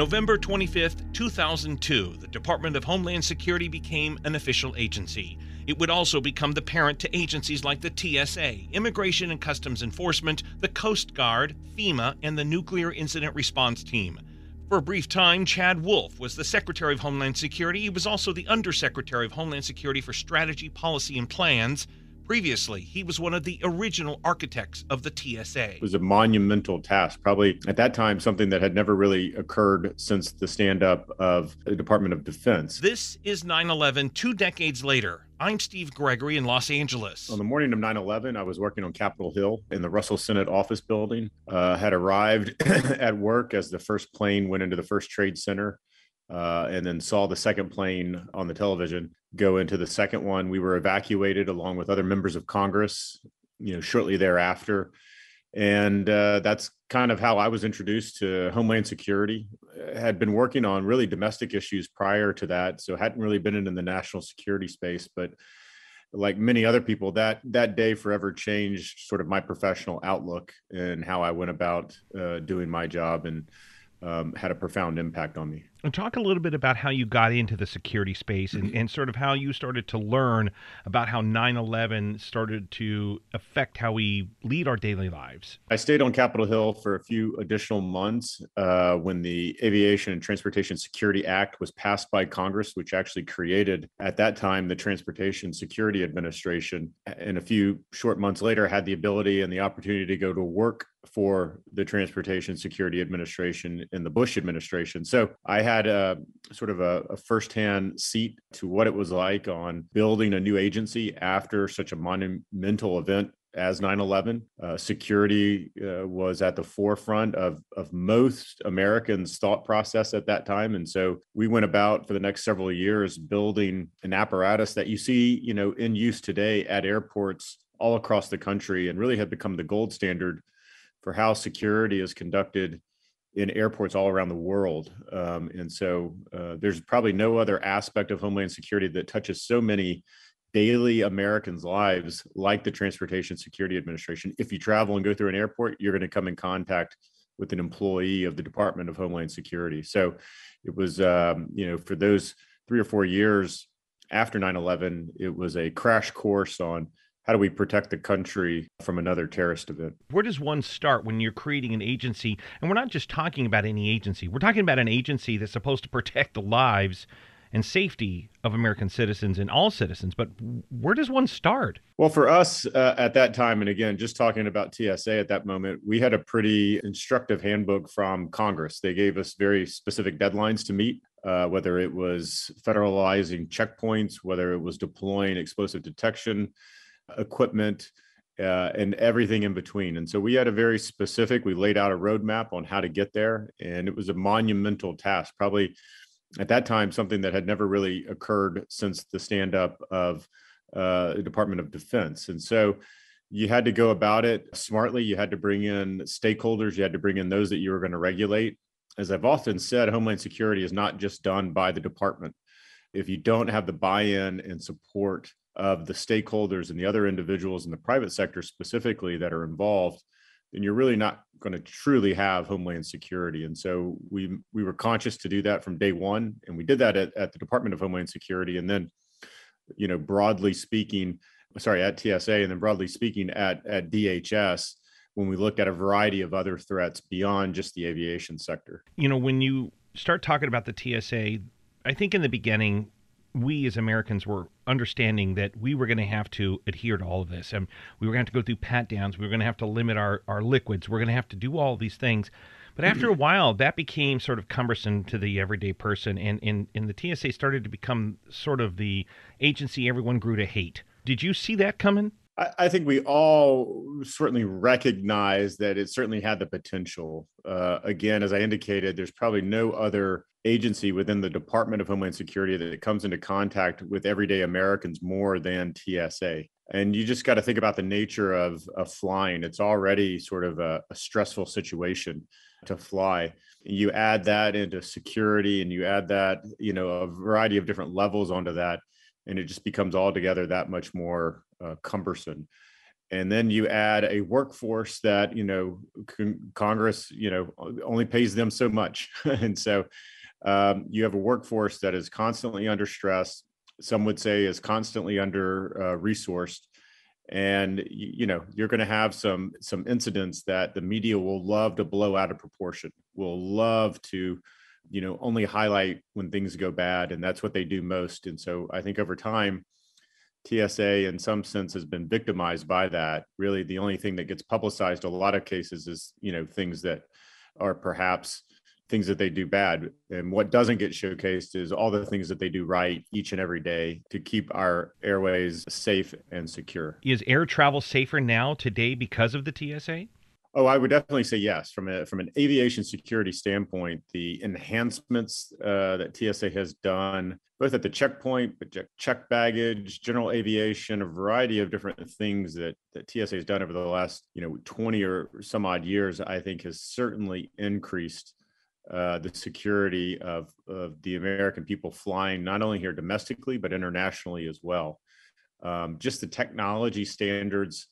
November 25, 2002, the Department of Homeland Security became an official agency. It would also become the parent to agencies like the TSA, Immigration and Customs Enforcement, the Coast Guard, FEMA, and the Nuclear Incident Response Team. For a brief time, Chad Wolf was the Secretary of Homeland Security. He was also the Undersecretary of Homeland Security for Strategy, Policy, and Plans. Previously, he was one of the original architects of the TSA. It was a monumental task, probably at that time, something that had never really occurred since the stand up of the Department of Defense. This is 9 11, two decades later. I'm Steve Gregory in Los Angeles. On the morning of 9 11, I was working on Capitol Hill in the Russell Senate office building. Uh, had arrived at work as the first plane went into the first trade center uh, and then saw the second plane on the television go into the second one. We were evacuated along with other members of Congress, you know, shortly thereafter. And uh, that's kind of how I was introduced to Homeland Security. had been working on really domestic issues prior to that, so hadn't really been in the national security space. But like many other people, that that day forever changed sort of my professional outlook and how I went about uh, doing my job and um, had a profound impact on me. And talk a little bit about how you got into the security space and, and sort of how you started to learn about how 9 11 started to affect how we lead our daily lives. I stayed on Capitol Hill for a few additional months uh, when the Aviation and Transportation Security Act was passed by Congress, which actually created, at that time, the Transportation Security Administration. And a few short months later, had the ability and the opportunity to go to work for the Transportation Security Administration in the Bush administration. So I had a sort of a, a firsthand seat to what it was like on building a new agency after such a monumental event as 9-11 uh, security uh, was at the forefront of, of most americans thought process at that time. And so we went about for the next several years building an apparatus that you see you know in use today at airports all across the country and really had become the gold standard for how security is conducted in airports all around the world. Um, and so uh, there's probably no other aspect of Homeland Security that touches so many daily Americans' lives like the Transportation Security Administration. If you travel and go through an airport, you're going to come in contact with an employee of the Department of Homeland Security. So it was, um, you know, for those three or four years after 9 11, it was a crash course on how do we protect the country from another terrorist event? Where does one start when you're creating an agency? And we're not just talking about any agency, we're talking about an agency that's supposed to protect the lives and safety of American citizens and all citizens. But where does one start? Well, for us uh, at that time, and again, just talking about TSA at that moment, we had a pretty instructive handbook from Congress. They gave us very specific deadlines to meet. Uh, whether it was federalizing checkpoints, whether it was deploying explosive detection equipment, uh, and everything in between. And so we had a very specific, we laid out a roadmap on how to get there. And it was a monumental task, probably at that time, something that had never really occurred since the stand up of uh, the Department of Defense. And so you had to go about it smartly. You had to bring in stakeholders, you had to bring in those that you were going to regulate. As I've often said, Homeland Security is not just done by the department. If you don't have the buy in and support of the stakeholders and the other individuals in the private sector specifically that are involved, then you're really not going to truly have homeland security. And so we we were conscious to do that from day one, and we did that at, at the Department of Homeland Security, and then, you know, broadly speaking, sorry, at TSA, and then broadly speaking at at DHS when we looked at a variety of other threats beyond just the aviation sector. You know, when you start talking about the TSA, I think in the beginning we as Americans were understanding that we were going to have to adhere to all of this. And we were going to have to go through pat downs. We were going to have to limit our, our liquids. We're going to have to do all these things. But after a while, that became sort of cumbersome to the everyday person. And, and, and the TSA started to become sort of the agency everyone grew to hate. Did you see that coming? I, think we all certainly recognize that it certainly had the potential. Uh, again, as I indicated, there's probably no other agency within the Department of Homeland Security that comes into contact with everyday Americans more than TSA. And you just got to think about the nature of, of flying. It's already sort of a, a stressful situation to fly. You add that into security and you add that, you know, a variety of different levels onto that and it just becomes altogether that much more uh, cumbersome. and then you add a workforce that you know con- congress you know only pays them so much and so um, you have a workforce that is constantly under stress some would say is constantly under uh, resourced and you, know you're going to have some some incidents that the media will love to blow out of proportion will love to you know only highlight when things go bad and that's what they do most and so i think over time TSA in some sense has been victimized by that. Really, the only thing that gets publicized a lot of cases is you know things that are perhaps things that they do bad. And what doesn't get showcased is all the things that they do right each and every day to keep our airways safe and secure. Is air travel safer now today because of the TSA? Oh, I would definitely say yes. From a from an aviation security standpoint, the enhancements uh, that TSA has done, both at the checkpoint, but check baggage, general aviation, a variety of different things that that TSA has done over the last you know twenty or some odd years, I think has certainly increased uh, the security of of the American people flying not only here domestically but internationally as well. Um, just the technology standards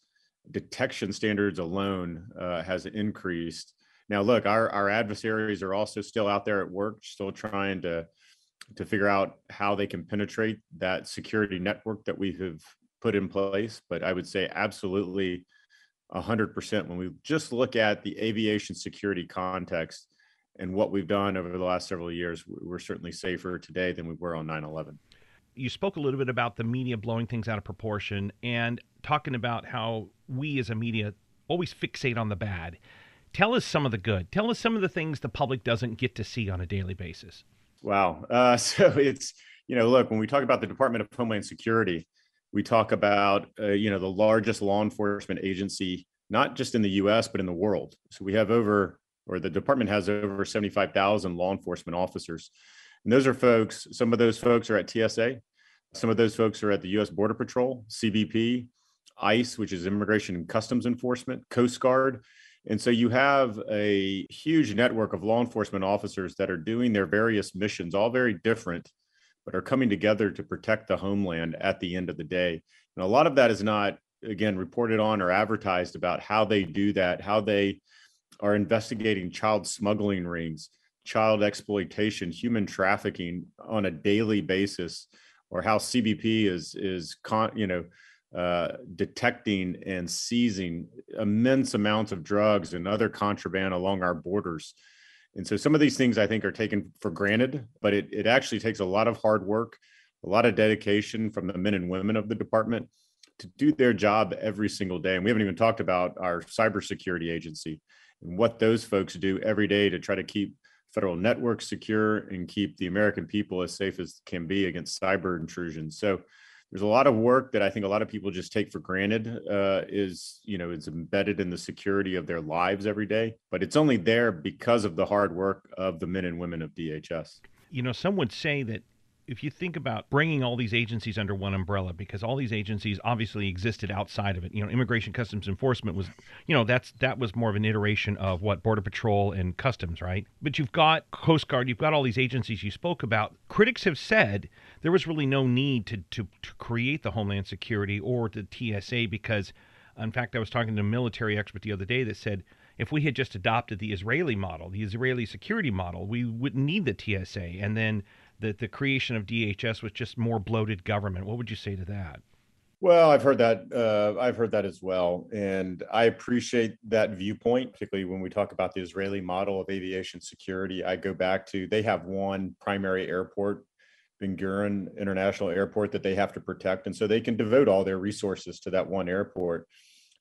detection standards alone uh, has increased. Now, look, our our adversaries are also still out there at work, still trying to to figure out how they can penetrate that security network that we have put in place. But I would say absolutely 100% when we just look at the aviation security context and what we've done over the last several years, we're certainly safer today than we were on 9 11 you spoke a little bit about the media blowing things out of proportion and talking about how we as a media always fixate on the bad. Tell us some of the good. Tell us some of the things the public doesn't get to see on a daily basis. Wow. Uh, so it's, you know, look, when we talk about the Department of Homeland Security, we talk about, uh, you know, the largest law enforcement agency, not just in the US, but in the world. So we have over, or the department has over 75,000 law enforcement officers. And those are folks, some of those folks are at TSA, some of those folks are at the US Border Patrol, CBP, ICE, which is Immigration and Customs Enforcement, Coast Guard. And so you have a huge network of law enforcement officers that are doing their various missions, all very different, but are coming together to protect the homeland at the end of the day. And a lot of that is not, again, reported on or advertised about how they do that, how they are investigating child smuggling rings, child exploitation, human trafficking on a daily basis, or how CBP is is con, you know uh, detecting and seizing immense amounts of drugs and other contraband along our borders. And so some of these things I think are taken for granted, but it, it actually takes a lot of hard work, a lot of dedication from the men and women of the department to do their job every single day. And we haven't even talked about our cybersecurity agency and what those folks do every day to try to keep federal networks secure and keep the American people as safe as can be against cyber intrusions. So there's a lot of work that I think a lot of people just take for granted uh, is you know is embedded in the security of their lives every day, but it's only there because of the hard work of the men and women of DHS. You know, some would say that if you think about bringing all these agencies under one umbrella, because all these agencies obviously existed outside of it. You know, Immigration Customs Enforcement was, you know, that's that was more of an iteration of what Border Patrol and Customs, right? But you've got Coast Guard, you've got all these agencies you spoke about. Critics have said there was really no need to to, to create the Homeland Security or the TSA because, in fact, I was talking to a military expert the other day that said if we had just adopted the Israeli model, the Israeli security model, we wouldn't need the TSA. And then that the creation of DHS was just more bloated government. What would you say to that? Well, I've heard that. Uh, I've heard that as well, and I appreciate that viewpoint, particularly when we talk about the Israeli model of aviation security. I go back to they have one primary airport, Ben Gurion International Airport, that they have to protect, and so they can devote all their resources to that one airport.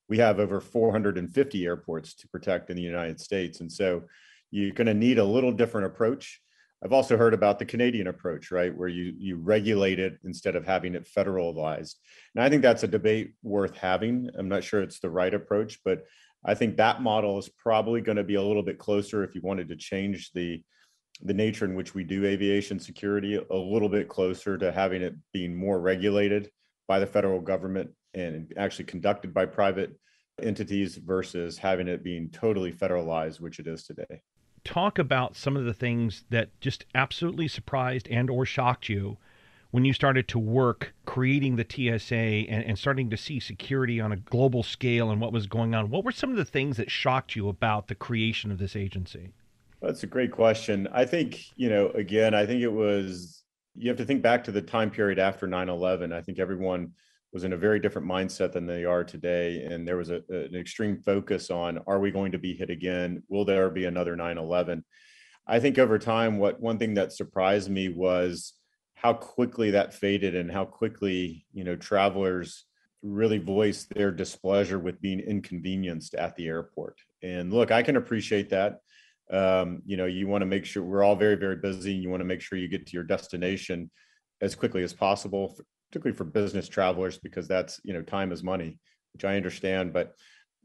We have over 450 airports to protect in the United States, and so you're going to need a little different approach I've also heard about the Canadian approach, right, where you you regulate it instead of having it federalized. And I think that's a debate worth having. I'm not sure it's the right approach, but I think that model is probably going to be a little bit closer if you wanted to change the the nature in which we do aviation security a little bit closer to having it being more regulated by the federal government and actually conducted by private entities versus having it being totally federalized, which it is today talk about some of the things that just absolutely surprised and or shocked you when you started to work creating the TSA and, and, starting to see security on a global scale and what was going on? What were some of the things that shocked you about the creation of this agency? That's a great question. I think, you know, again, I think it was, you have to think back to the time period after 9 11. I think everyone was in a very different mindset than they are today. And there was a, an extreme focus on are we going to be hit again? Will there be another 9 11? I think over time, what one thing that surprised me was how quickly that faded and how quickly, you know, travelers really voiced their displeasure with being inconvenienced at the airport. And look, I can appreciate that. Um, you know, you want to make sure we're all very, very busy. And you want to make sure you get to your destination as quickly as possible, particularly for business travelers, because that's, you know, time is money, which I understand. But,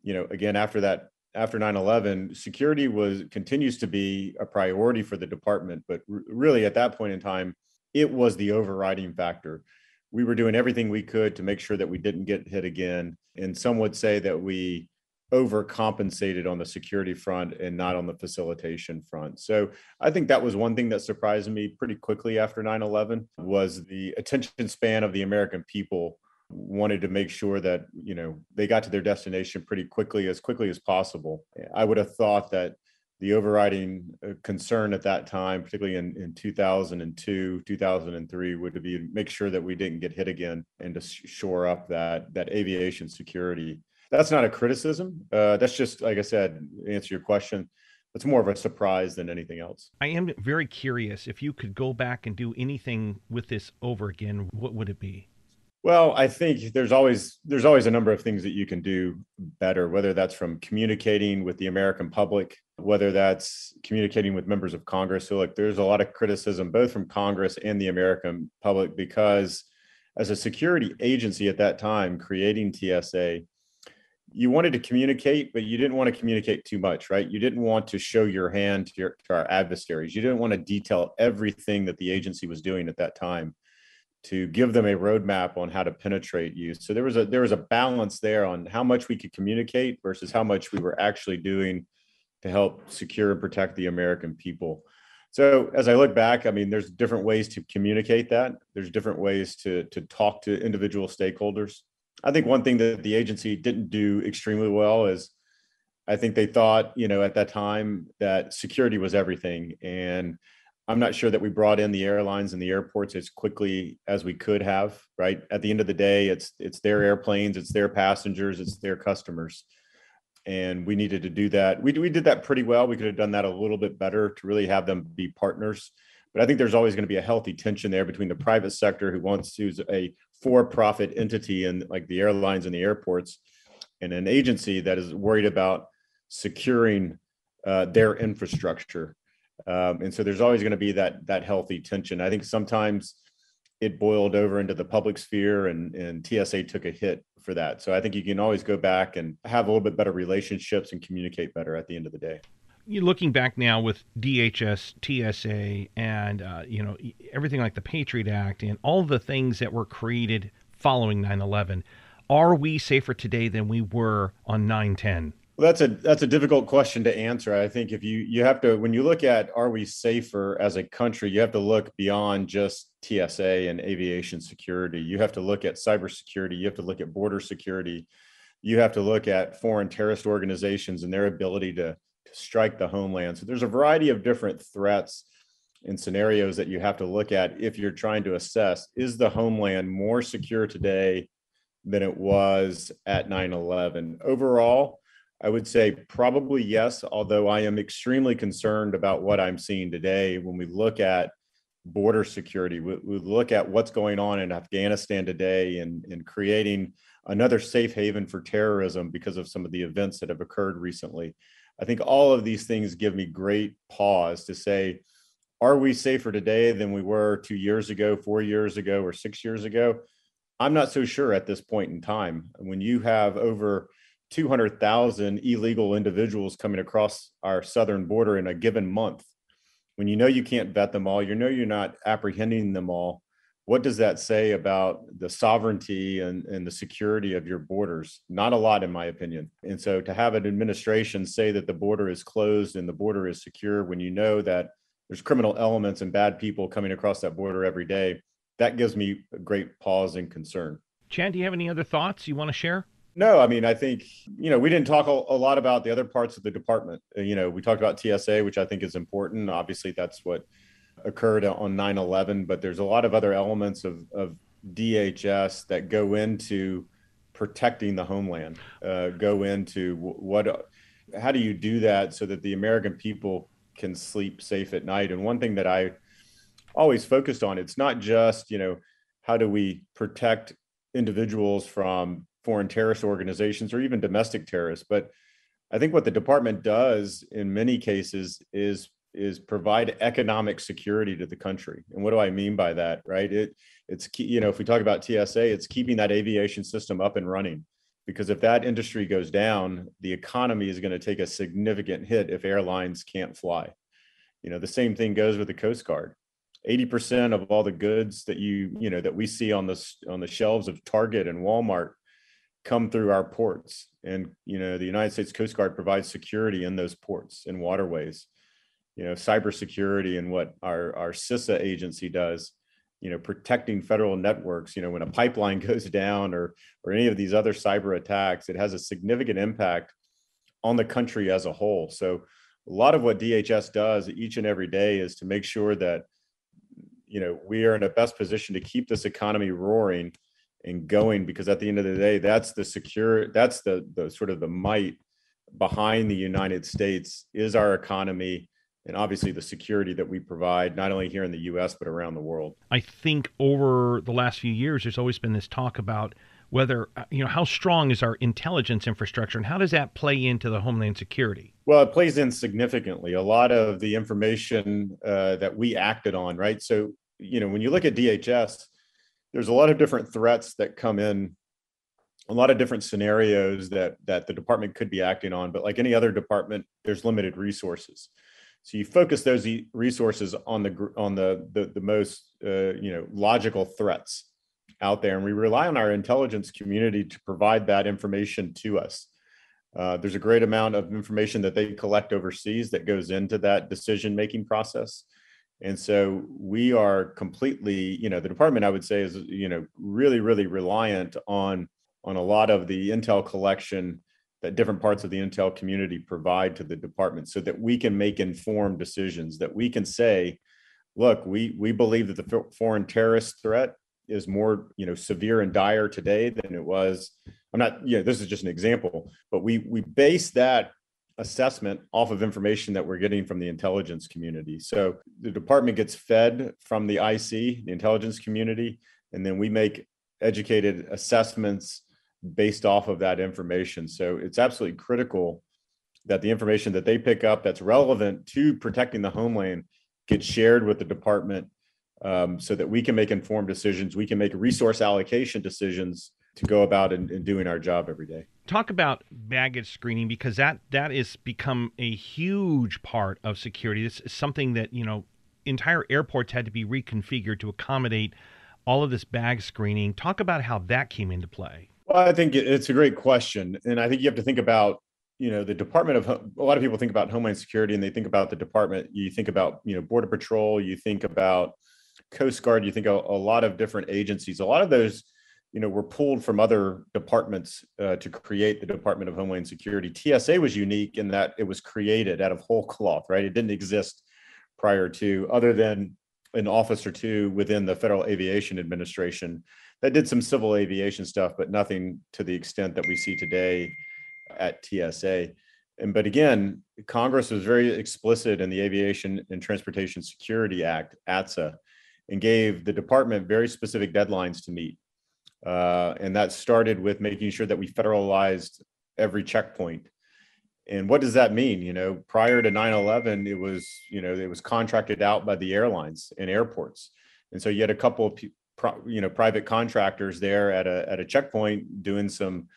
you know, again, after that, after 9-11, security was continues to be a priority for the department. But r- really at that point in time, it was the overriding factor. We were doing everything we could to make sure that we didn't get hit again. And some would say that we overcompensated on the security front and not on the facilitation front. So I think that was one thing that surprised me pretty quickly after 9/11 was the attention span of the American people wanted to make sure that, you know, they got to their destination pretty quickly as quickly as possible. I would have thought that the overriding uh, concern at that time, particularly in, in 2002, 2003, would be to make sure that we didn't get hit again and to shore up that that aviation security that's not a criticism. Uh, that's just like I said, answer your question. It's more of a surprise than anything else. I am very curious if you could go back and do anything with this over again, what would it be? Well, I think there's always there's always a number of things that you can do better, whether that's from communicating with the American public, whether that's communicating with members of Congress. So like there's a lot of criticism both from Congress and the American public because as a security agency at that time creating TSA, you wanted to communicate, but you didn't want to communicate too much, right? You didn't want to show your hand to, your, to our adversaries. You didn't want to detail everything that the agency was doing at that time to give them a roadmap on how to penetrate you. So there was a there was a balance there on how much we could communicate versus how much we were actually doing to help secure and protect the American people. So as I look back, I mean, there's different ways to communicate that. There's different ways to to talk to individual stakeholders. I think one thing that the agency didn't do extremely well is I think they thought, you know, at that time that security was everything. And I'm not sure that we brought in the airlines and the airports as quickly as we could have, right? At the end of the day, it's it's their airplanes, it's their passengers, it's their customers. And we needed to do that. We, we did that pretty well. We could have done that a little bit better to really have them be partners. But I think there's always going to be a healthy tension there between the private sector who wants to use a for-profit entity and like the airlines and the airports and an agency that is worried about securing uh, their infrastructure. Um, and so there's always going to be that that healthy tension. I think sometimes it boiled over into the public sphere and and tsa took a hit for that. So i think you can always go back and have a little bit better relationships and communicate better at the end of the day looking back now with DHS, TSA, and uh, you know everything like the Patriot Act and all the things that were created following 9/11. Are we safer today than we were on 9/10? Well, that's a that's a difficult question to answer. I think if you you have to when you look at are we safer as a country, you have to look beyond just TSA and aviation security. You have to look at cybersecurity. You have to look at border security. You have to look at foreign terrorist organizations and their ability to to strike the homeland. So there's a variety of different threats and scenarios that you have to look at if you're trying to assess is the homeland more secure today than it was at 9/11. Overall, I would say probably yes, although I am extremely concerned about what I'm seeing today when we look at border security. We, we look at what's going on in Afghanistan today and, and creating another safe haven for terrorism because of some of the events that have occurred recently. I think all of these things give me great pause to say, are we safer today than we were two years ago, four years ago, or six years ago? I'm not so sure at this point in time. When you have over 200,000 illegal individuals coming across our southern border in a given month, when you know you can't vet them all, you know you're not apprehending them all, what does that say about the sovereignty and, and the security of your borders? Not a lot, in my opinion. And so to have an administration say that the border is closed and the border is secure when you know that there's criminal elements and bad people coming across that border every day, that gives me a great pause and concern. Chad, do you have any other thoughts you want to share? No, I mean, I think, you know, we didn't talk a, a, lot about the other parts of the department. You know, we talked about TSA, which I think is important. Obviously, that's what occurred on 9 11, but there's a lot of other elements of, of DHS that go into protecting the homeland, uh, go into what, how do you do that so that the American people can sleep safe at night? And one thing that I always focused on, it's not just, you know, how do we protect individuals from foreign terrorist organizations or even domestic terrorists. But I think what the department does in many cases is is provide economic security to the country. And what do I mean by that? Right? It it's you know if we talk about TSA, it's keeping that aviation system up and running. Because if that industry goes down, the economy is going to take a significant hit if airlines can't fly. You know, the same thing goes with the Coast Guard. 80% of all the goods that you, you know, that we see on the on the shelves of Target and Walmart come through our ports. And, you know, the United States Coast Guard provides security in those ports and waterways. You know, cybersecurity and what our, our CISA agency does, you know, protecting federal networks. You know, when a pipeline goes down or or any of these other cyber attacks, it has a significant impact on the country as a whole. So a lot of what DHS does each and every day is to make sure that you know we are in a best position to keep this economy roaring and going because at the end of the day that's the secure that's the the sort of the might behind the united states is our economy and obviously the security that we provide not only here in the us but around the world. I think over the last few years there's always been this talk about whether uh, you know how strong is our intelligence infrastructure and how does that play into the homeland security? Well it plays in significantly. A lot of the information uh, that we acted on right? So you know when you look at dhs there's a lot of different threats that come in a lot of different scenarios that that the department could be acting on. But like any other department there's limited resources so you focus those resources on the on the the, the most uh, you know logical threats out there and we rely on our intelligence community to provide that information to us. Uh, there's a great amount of information that they collect overseas that goes into that decision making process. And so we are completely, you know, the department I would say is, you know, really, really reliant on on a lot of the intel collection that different parts of the intel community provide to the department so that we can make informed decisions that we can say look we we believe that the foreign terrorist threat is more you know severe and dire today than it was i'm not you know this is just an example but we we base that assessment off of information that we're getting from the intelligence community. So the department gets fed from the IC, the intelligence community, and then we make educated assessments based off of that information. So it's absolutely critical that the information that they pick up that's relevant to protecting the homeland gets shared with the department um, so that we can make informed decisions. We can make resource allocation decisions to go about and, and doing our job every day talk about baggage screening because that that is become a huge part of security. This is something that you know entire airports had to be reconfigured to accommodate all of this bag screening. Talk about how that came into play. Well, I think it's a great question, and I think you have to think about you know the Department of a lot of people think about Homeland Security and they think about the department. You think about you know Border Patrol, you think about Coast Guard, you think a, a lot of different agencies. A lot of those you know, were pulled from other departments uh, to create the Department of Homeland Security. TSA was unique in that it was created out of whole cloth, right? It didn't exist prior to, other than an office or two within the Federal Aviation Administration that did some civil aviation stuff, but nothing to the extent that we see today at TSA. And but again, Congress was very explicit in the Aviation and Transportation Security Act, ATSA, and gave the department very specific deadlines to meet uh, and that started with making sure that we federalized every checkpoint. And what does that mean? You know, prior to 9/11, it was you know it was contracted out by the airlines and airports, and so you had a couple of you know private contractors there at a at a checkpoint doing some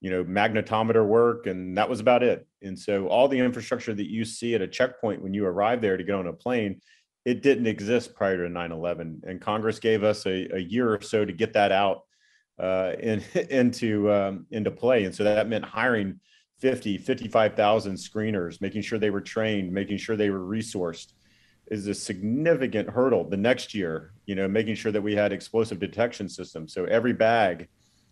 you know magnetometer work, and that was about it. And so all the infrastructure that you see at a checkpoint when you arrive there to get on a plane, it didn't exist prior to 9/11, and Congress gave us a, a year or so to get that out uh, in, into um, into play. And so that meant hiring 50, 55,000 screeners, making sure they were trained, making sure they were resourced. is a significant hurdle the next year, you know, making sure that we had explosive detection systems. So every bag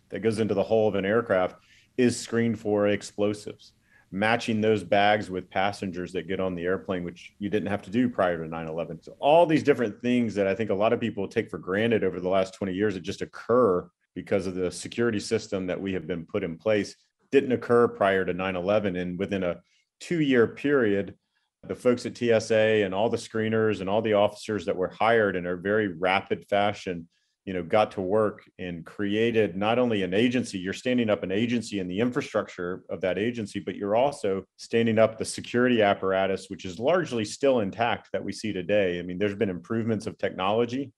that goes into the hull of an aircraft is screened for explosives, matching those bags with passengers that get on the airplane, which you didn't have to do prior to 9 11. So, all these different things that I think a lot of people take for granted over the last 20 years that just occur because of the security system that we have been put in place didn't occur prior to 9 11. And within a two year period, the folks at TSA and all the screeners and all the officers that were hired in a very rapid fashion, you know, got to work and created not only an agency, you're standing up an agency and the infrastructure of that agency, but you're also standing up the security apparatus, which is largely still intact that we see today. I mean, there's been improvements of technology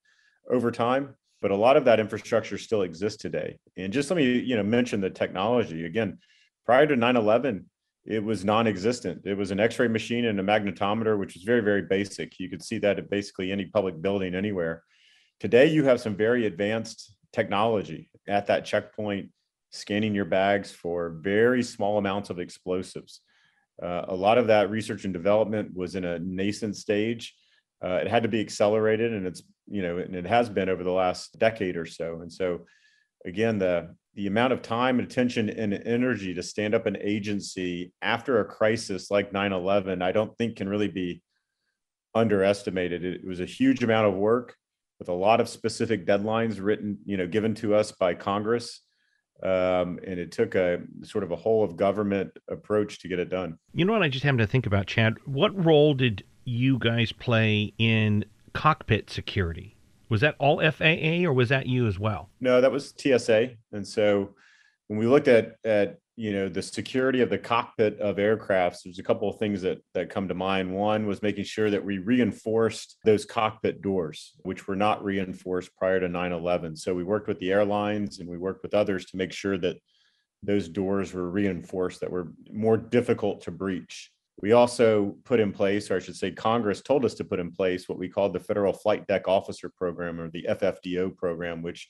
over time, but a lot of that infrastructure still exists today. And just let me, you know, mention the technology again. Prior to 9 11, it was non-existent. It was an X-ray machine and a magnetometer, which was very, very basic. You could see that at basically any public building anywhere. Today, you have some very advanced technology at that checkpoint, scanning your bags for very small amounts of explosives. Uh, a lot of that research and development was in a nascent stage. Uh, it had to be accelerated, and it's you know, and it has been over the last decade or so. And so, again, the the amount of time and attention and energy to stand up an agency after a crisis like 9-11 i don't think can really be underestimated. It was a huge amount of work with a lot of specific deadlines written you know given to us by congress. Um, and it took a sort of a whole of government approach to get it done. You know what? I just happened to think about chad. What role did you guys play in cockpit security was that all FAA or was that you as well? No, that was TSA. And so when we looked at at you know the security of the cockpit of aircrafts, there's a couple of things that that come to mind. One was making sure that we reinforced those cockpit doors, which were not reinforced prior to 9/11. So we worked with the airlines and we worked with others to make sure that those doors were reinforced that were more difficult to breach. We also put in place, or I should say, Congress told us to put in place what we called the Federal Flight Deck Officer Program or the FFDO program, which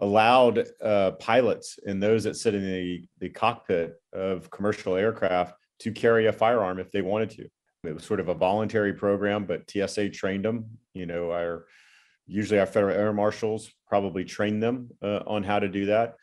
allowed uh, pilots and those that sit in the, the cockpit of commercial aircraft to carry a firearm if they wanted to. It was sort of a voluntary program, but TSA trained them. You know, our usually our federal air marshals probably trained them uh, on how to do that.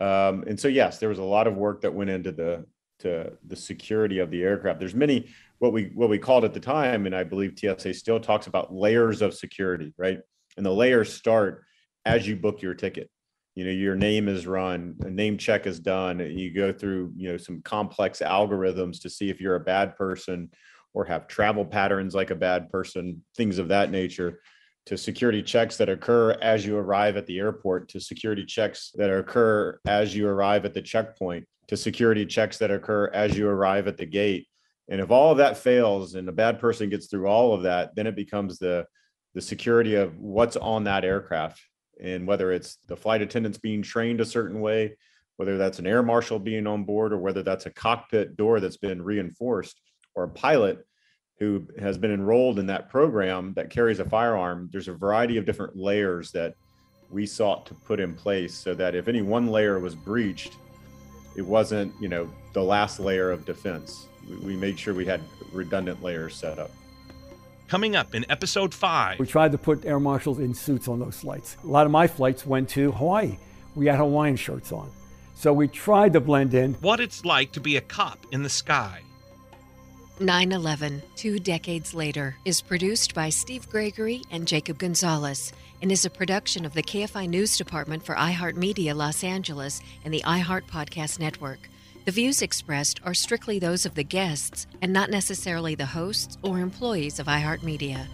Um, and so, yes, there was a lot of work that went into the to the security of the aircraft. There's many what we what we called at the time, and I believe TSA still talks about layers of security, right? And the layers start as you book your ticket. You know, your name is run, a name check is done. You go through, you know, some complex algorithms to see if you're a bad person or have travel patterns like a bad person, things of that nature to security checks that occur as you arrive at the airport to security checks that occur as you arrive at the checkpoint to security checks that occur as you arrive at the gate. And if all of that fails and a bad person gets through all of that, then it becomes the the security of what's on that aircraft and whether it's the flight attendants being trained a certain way, whether that's an air marshal being on board or whether that's a cockpit door that's been reinforced or a pilot who has been enrolled in that program that carries a firearm, there's a variety of different layers that we sought to put in place so that if any one layer was breached, it wasn't, you know, the last layer of defense. We, we made sure we had redundant layers set up. Coming up in episode five, we tried to put air marshals in suits on those flights. A lot of my flights went to Hawaii. We had Hawaiian shirts on. So we tried to blend in. What it's like to be a cop in the sky. 9 11, two decades later, is produced by Steve Gregory and Jacob Gonzalez and is a production of the KFI News Department for iHeartMedia Los Angeles and the iHeart Podcast Network. The views expressed are strictly those of the guests and not necessarily the hosts or employees of iHeartMedia.